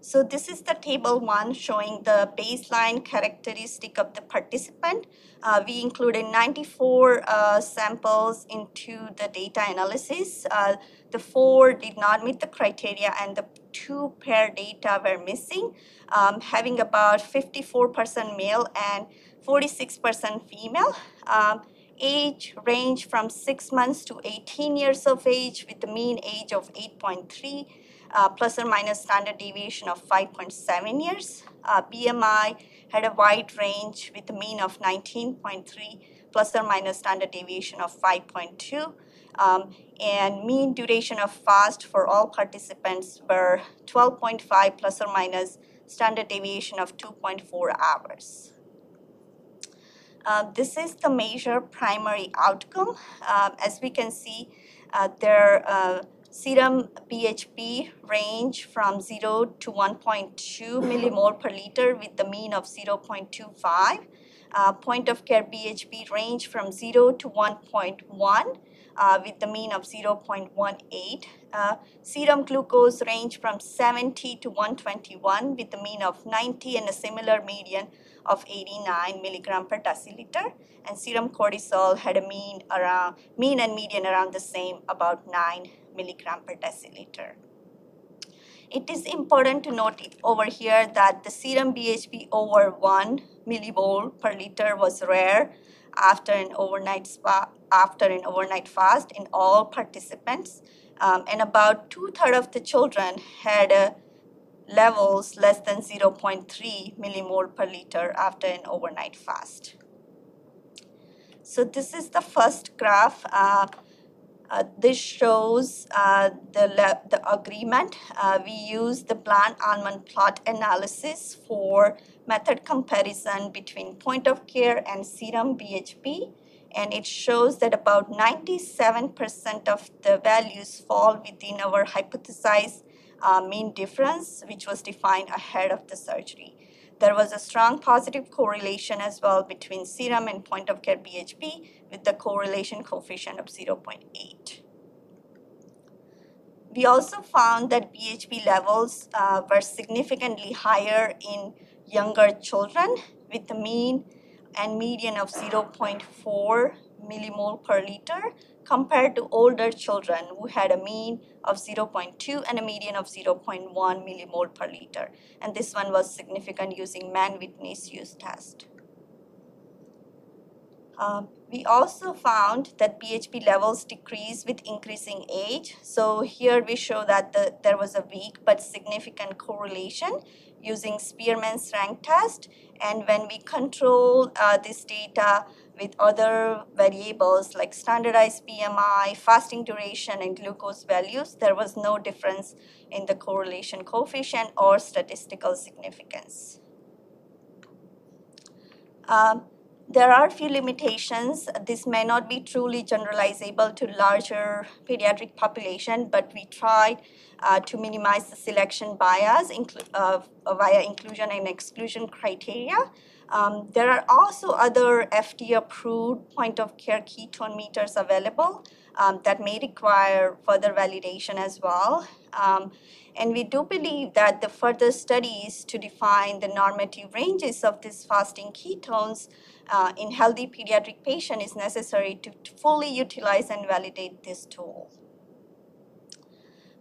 So this is the table one showing the baseline characteristic of the participant. Uh, we included 94 uh, samples into the data analysis. Uh, the four did not meet the criteria and the two pair data were missing, um, having about 54% male and 46% female. Um, age range from 6 months to 18 years of age with the mean age of 8.3 uh, plus or minus standard deviation of 5.7 years. Uh, BMI had a wide range with a mean of 19.3 plus or minus standard deviation of 5.2. Um, and mean duration of fast for all participants were 12.5 plus or minus standard deviation of 2.4 hours. Uh, this is the major primary outcome. Uh, as we can see, uh, their uh, serum BHB range from 0 to 1.2 millimole per liter with the mean of 0.25. Uh, point of care BHB range from 0 to 1.1 uh, with the mean of 0.18. Uh, serum glucose range from 70 to 121 with the mean of 90 and a similar median of 89 milligram per deciliter. And serum cortisol had a mean around mean and median around the same, about 9 milligram per deciliter. It is important to note over here that the serum BHB over 1 millimole per liter was rare after an overnight spa, after an overnight fast in all participants, um, and about two thirds of the children had uh, levels less than 0.3 millimole per liter after an overnight fast. So this is the first graph. Uh, uh, this shows uh, the, the agreement. Uh, we use the Bland-Altman plot analysis for method comparison between point of care and serum BHB. And it shows that about 97% of the values fall within our hypothesized uh, mean difference, which was defined ahead of the surgery. There was a strong positive correlation as well between serum and point of care BHB with the correlation coefficient of 0.8. We also found that BHB levels uh, were significantly higher in younger children with the mean and median of 0.4 millimole per liter compared to older children who had a mean of 0.2 and a median of 0.1 millimole per liter. And this one was significant using Mann-Whitney's use test. Um, we also found that BHB levels decrease with increasing age. So here we show that the, there was a weak but significant correlation using Spearman's rank test. And when we control uh, this data with other variables like standardized BMI, fasting duration, and glucose values, there was no difference in the correlation coefficient or statistical significance. Um, there are a few limitations. This may not be truly generalizable to larger pediatric population, but we tried uh, to minimize the selection bias inclu- uh, via inclusion and exclusion criteria. Um, there are also other FDA approved point of care ketone meters available um, that may require further validation as well. Um, and we do believe that the further studies to define the normative ranges of these fasting ketones uh, in healthy pediatric patient is necessary to, fully utilize and validate this tool.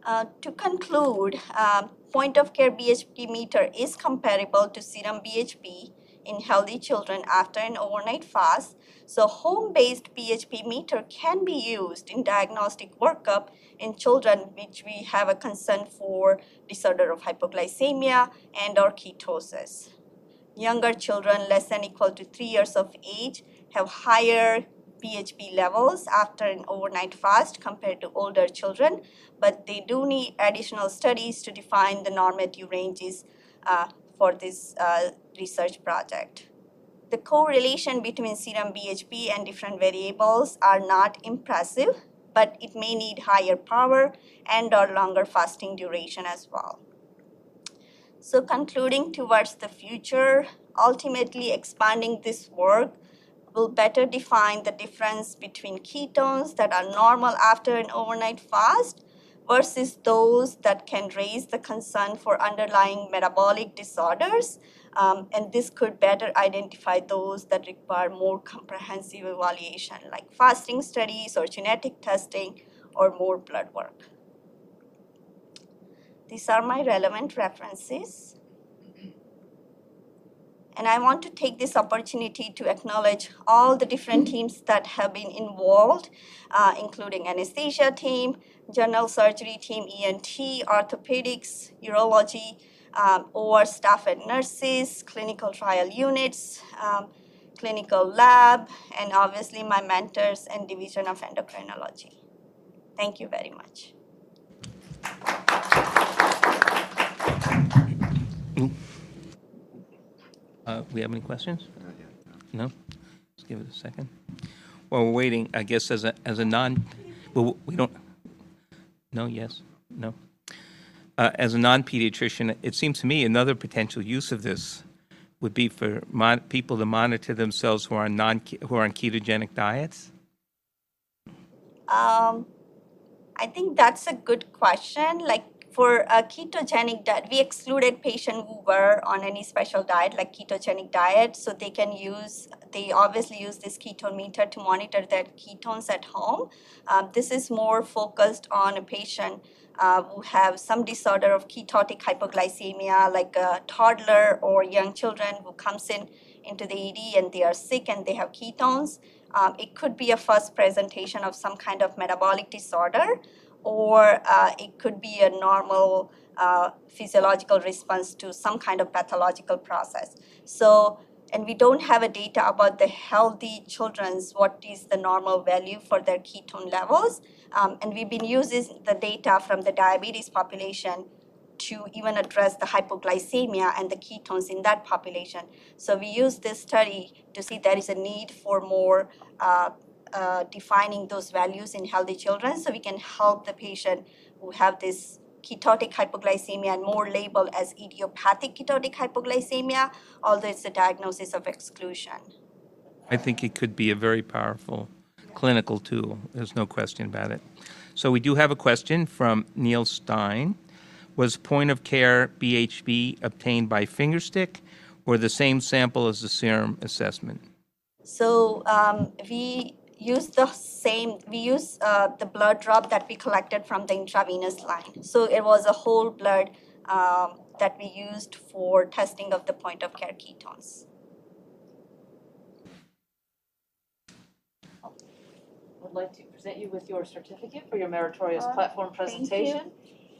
Uh, to conclude, uh, point of care BHB meter is comparable to serum BHB in healthy children after an overnight fast. So home based BHB meter can be used in diagnostic workup in children which we have a concern for disorder of hypoglycemia and or ketosis younger children less than equal to three years of age have higher BHB levels after an overnight fast compared to older children, but they do need additional studies to define the normative ranges uh, for this uh, research project. The correlation between serum BHB and different variables are not impressive, but it may need higher power and or longer fasting duration as well. So, concluding towards the future, ultimately expanding this work will better define the difference between ketones that are normal after an overnight fast versus those that can raise the concern for underlying metabolic disorders. Um, and this could better identify those that require more comprehensive evaluation, like fasting studies or genetic testing or more blood work. These are my relevant references. And I want to take this opportunity to acknowledge all the different teams that have been involved, uh, including anesthesia team, general surgery team, ENT, orthopedics, urology, um, OR staff and nurses, clinical trial units, um, clinical lab, and obviously my mentors and division of endocrinology. Thank you very much. Uh, we have any questions? No? Let's give it a second. While we're waiting, I guess as a, as a non, well, we don't, no, yes, no? Uh, as a non-pediatrician, it seems to me another potential use of this would be for mon- people to monitor themselves who are on non, who are on ketogenic diets. Um, I think that's a good question. Like for a ketogenic diet, we excluded patients who were on any special diet like ketogenic diet, so they can use, they obviously use this ketone meter to monitor their ketones at home. Um, this is more focused on a patient uh, who have some disorder of ketotic hypoglycemia, like a toddler or young children who comes in into the ED and they are sick and they have ketones. Um, it could be a first presentation of some kind of metabolic disorder, or uh, it could be a normal uh, physiological response to some kind of pathological process. So, and we don't have a data about the healthy children's what is the normal value for their ketone levels. Um, and we've been using the data from the diabetes population to even address the hypoglycemia and the ketones in that population. So we use this study to see there is a need for more uh, uh, defining those values in healthy children so we can help the patient who have this ketotic hypoglycemia and more labeled as idiopathic ketotic hypoglycemia, although it's a diagnosis of exclusion. I think it could be a very powerful clinical tool. There's no question about it. So we do have a question from Neil Stein. Was point of care BHB obtained by fingerstick or the same sample as the serum assessment? So um, we use the same, we use uh, the blood drop that we collected from the intravenous line. So it was a whole blood um, that we used for testing of the point of care ketones. Would like to present you with your certificate for your meritorious Uh, platform thank you. presentation.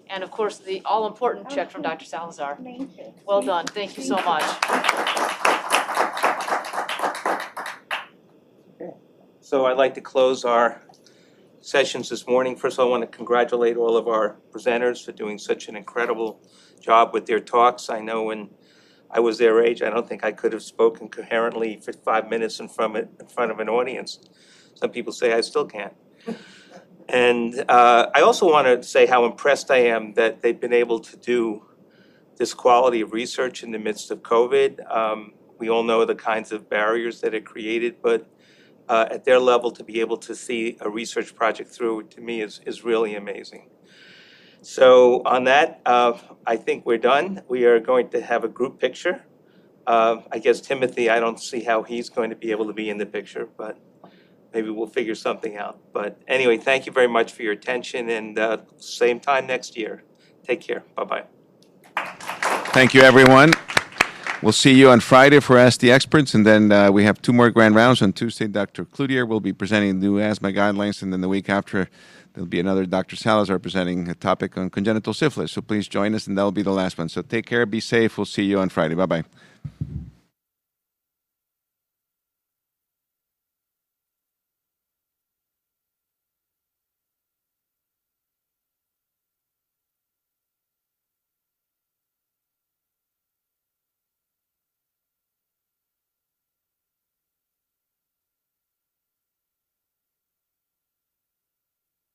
And of course, the all-important check from Dr. Salazar. Thank you. Well done, thank you so much. So I'd like to close our sessions this morning. First of all, I want to congratulate all of our presenters for doing such an incredible job with their talks. I know when I was their age, I don't think I could have spoken coherently for five minutes in front of, in front of an audience. Some people say I still can't. And uh, I also want to say how impressed I am that they've been able to do this quality of research in the midst of COVID. Um, We all know the kinds of barriers that it created, but uh, at their level to be able to see a research project through, to me, is, is really amazing. So on that, uh, I think we're done. We are going to have a group picture. Uh, I guess Timothy, I don't see how he's going to be able to be in the picture, but maybe we'll figure something out. But anyway, thank you very much for your attention and uh, same time next year. Take care. Bye-bye. Thank you, everyone. We'll see you on Friday for Ask the Experts, and then uh, we have two more grand rounds. On Tuesday, Dr. Cloutier will be presenting new asthma guidelines, and then the week after, there'll be another Dr. Salazar presenting a topic on congenital syphilis. So please join us, and that'll be the last one. So take care, be safe. We'll see you on Friday. Bye bye.